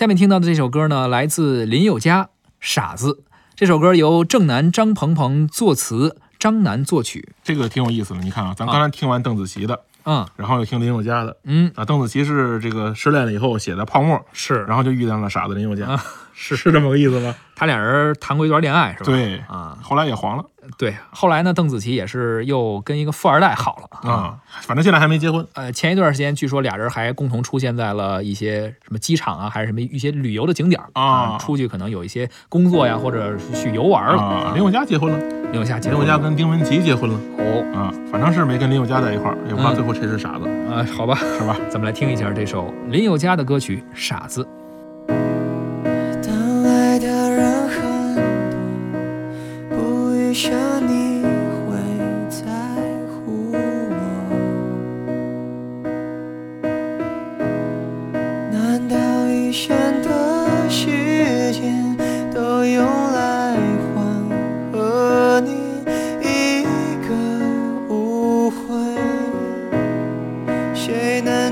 下面听到的这首歌呢，来自林宥嘉《傻子》。这首歌由郑楠、张鹏鹏作词，张楠作曲。这个挺有意思的。你看啊，咱刚才听完邓紫棋的，嗯然后又听林宥嘉的。嗯，啊，邓紫棋是这个失恋了以后写的《泡沫》，是然后就遇见了傻子林宥嘉，啊是 是这么个意思吗？他俩人谈过一段恋爱，是吧？对啊，后来也黄了对。后来呢，邓紫棋也是又跟一个富二代好了啊，反正现在还没结婚。呃，前一段时间据说俩人还共同出现在了一些什么机场啊，还是什么一些旅游的景点儿啊出去可能有一些工作呀，或者是去游玩了。啊，林宥嘉结婚了，林宥嘉结婚林宥嘉跟丁文琪结婚了哦，啊，反正是没跟林宥嘉在一块儿，也不知道嗯最后谁是傻子，呃，好吧，是吧？咱们来听一下这首林宥嘉的歌曲《傻子》。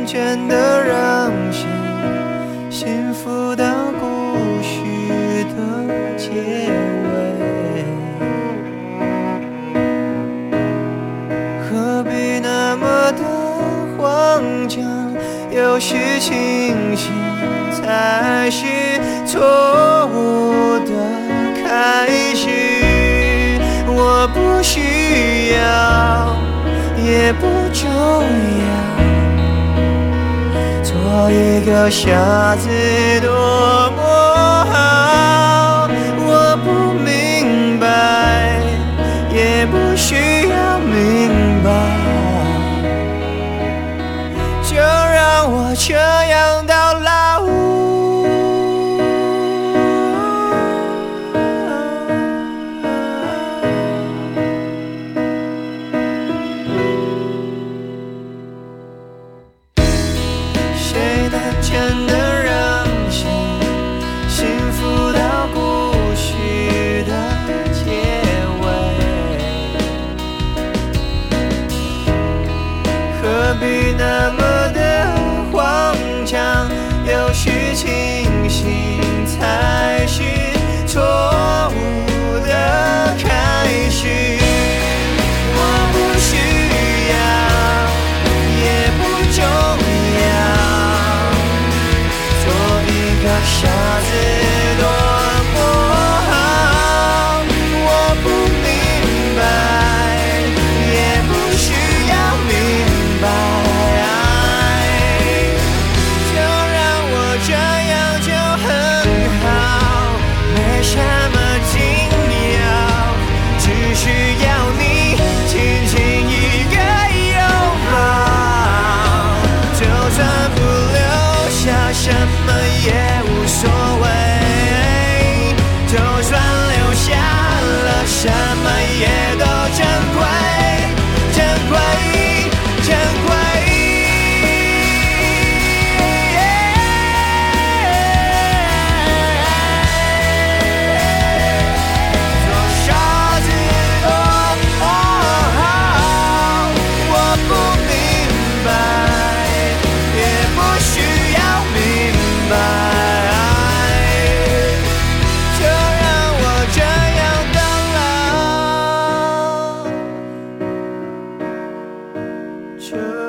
谁能真的让谁幸福到故事的结尾？何必那么的慌张？有时清醒才是错误的开始。我不需要，也不重要。做一个傻子多雨那么 future.